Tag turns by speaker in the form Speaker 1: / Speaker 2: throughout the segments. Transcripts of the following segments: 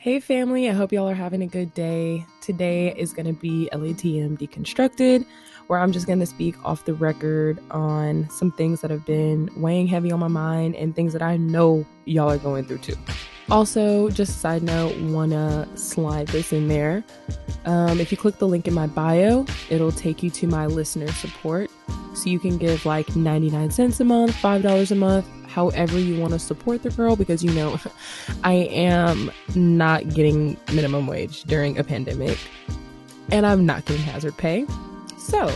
Speaker 1: Hey, family, I hope y'all are having a good day. Today is going to be LATM Deconstructed, where I'm just going to speak off the record on some things that have been weighing heavy on my mind and things that I know y'all are going through too. Also, just side note, want to slide this in there. Um, if you click the link in my bio, it'll take you to my listener support. So you can give like 99 cents a month, $5 a month, however you want to support the girl because you know I am not getting minimum wage during a pandemic and I'm not getting hazard pay. So,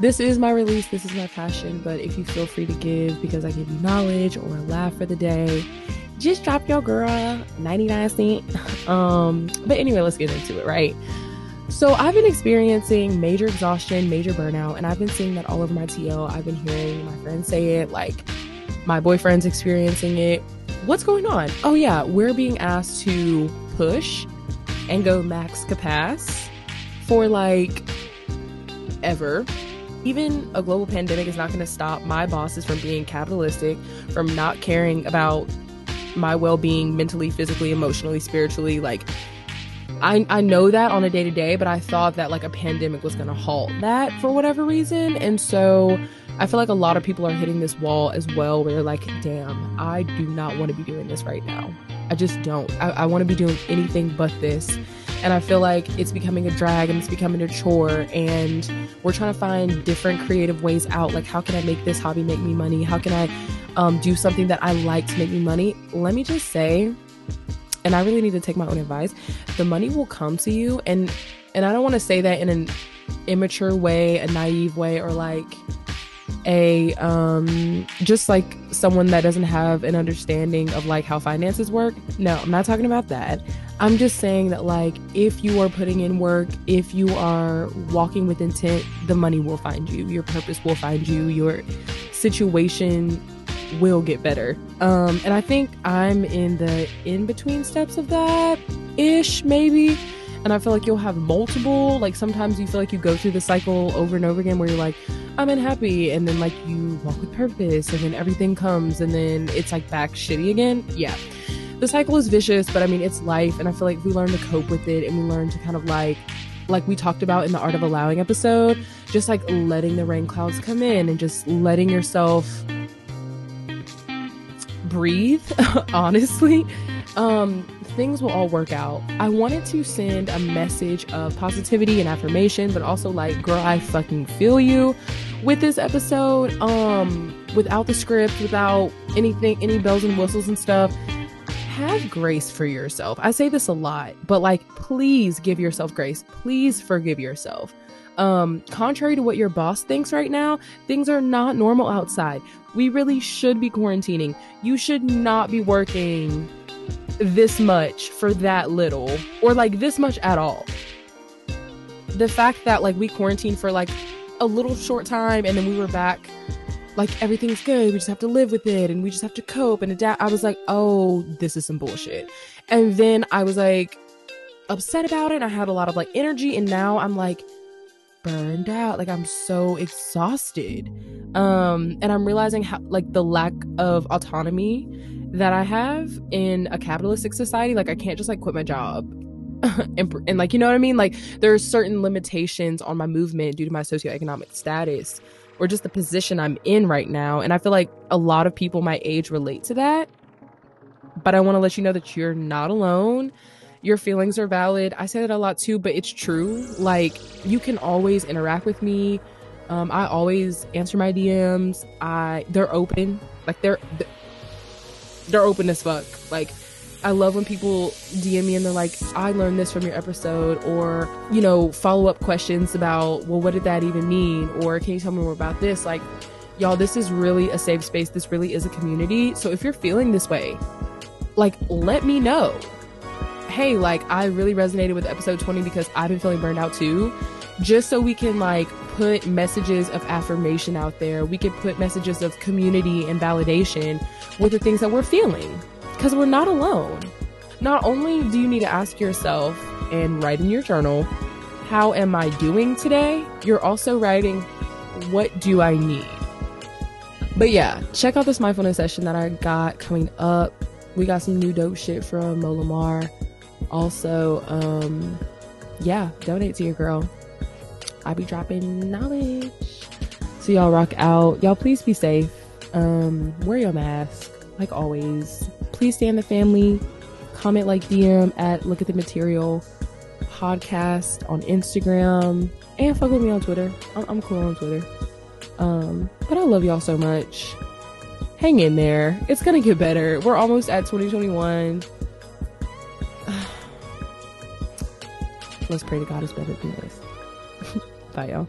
Speaker 1: this is my release, this is my passion, but if you feel free to give because I give you knowledge or a laugh for the day, just drop your girl 99 cent. Um, but anyway, let's get into it, right? So I've been experiencing major exhaustion, major burnout, and I've been seeing that all over my TL. I've been hearing my friends say it, like my boyfriend's experiencing it. What's going on? Oh, yeah, we're being asked to push and go max capacity for like ever. Even a global pandemic is not going to stop my bosses from being capitalistic, from not caring about my well being mentally, physically, emotionally, spiritually. Like, I, I know that on a day to day, but I thought that like a pandemic was going to halt that for whatever reason. And so I feel like a lot of people are hitting this wall as well where they're like, damn, I do not want to be doing this right now. I just don't. I, I want to be doing anything but this. And I feel like it's becoming a drag and it's becoming a chore. And we're trying to find different creative ways out. Like, how can I make this hobby make me money? How can I um, do something that I like to make me money? Let me just say, and I really need to take my own advice. The money will come to you, and and I don't want to say that in an immature way, a naive way, or like a um just like someone that doesn't have an understanding of like how finances work. No, I'm not talking about that. I'm just saying that like if you are putting in work, if you are walking with intent, the money will find you. Your purpose will find you. Your situation will get better. Um, and I think I'm in the in between steps of that ish, maybe. And I feel like you'll have multiple, like sometimes you feel like you go through the cycle over and over again where you're like, I'm unhappy. And then like you walk with purpose and then everything comes and then it's like back shitty again. Yeah. The cycle is vicious, but I mean, it's life. And I feel like we learn to cope with it and we learn to kind of like, like we talked about in the art of allowing episode, just like letting the rain clouds come in and just letting yourself breathe, honestly, um, things will all work out. I wanted to send a message of positivity and affirmation, but also like, girl, I fucking feel you with this episode. Um, without the script, without anything, any bells and whistles and stuff. Have grace for yourself. I say this a lot, but like, please give yourself grace. Please forgive yourself. Um, contrary to what your boss thinks right now, things are not normal outside. We really should be quarantining. You should not be working this much for that little or like this much at all. The fact that like we quarantined for like a little short time and then we were back like everything's good. We just have to live with it and we just have to cope and adapt. I was like, oh, this is some bullshit. And then I was like upset about it. I had a lot of like energy and now I'm like, burned out. Like i'm so exhausted. Um and i'm realizing how like the lack of autonomy that i have in a capitalistic society like i can't just like quit my job and, and like you know what i mean? Like there's certain limitations on my movement due to my socioeconomic status or just the position i'm in right now. And i feel like a lot of people my age relate to that. But i want to let you know that you're not alone your feelings are valid. I say that a lot too, but it's true. Like you can always interact with me. Um, I always answer my DMs. I they're open. Like they're they're open as fuck. Like I love when people DM me and they're like, I learned this from your episode, or, you know, follow up questions about, well, what did that even mean? Or can you tell me more about this? Like, y'all, this is really a safe space. This really is a community. So if you're feeling this way, like, let me know hey, like I really resonated with episode 20 because I've been feeling burned out too. Just so we can like put messages of affirmation out there. We can put messages of community and validation with the things that we're feeling because we're not alone. Not only do you need to ask yourself and write in your journal, how am I doing today? You're also writing, what do I need? But yeah, check out this mindfulness session that I got coming up. We got some new dope shit from Mo Lamar. Also, um, yeah, donate to your girl. I be dropping knowledge. So y'all rock out. Y'all please be safe. Um, wear your mask, like always. Please stay in the family. Comment like DM at look at the material podcast on Instagram and fuck with me on Twitter. I'm, I'm cool on Twitter. Um, but I love y'all so much. Hang in there. It's gonna get better. We're almost at 2021. Let's pray to God is better than this. Bye, y'all.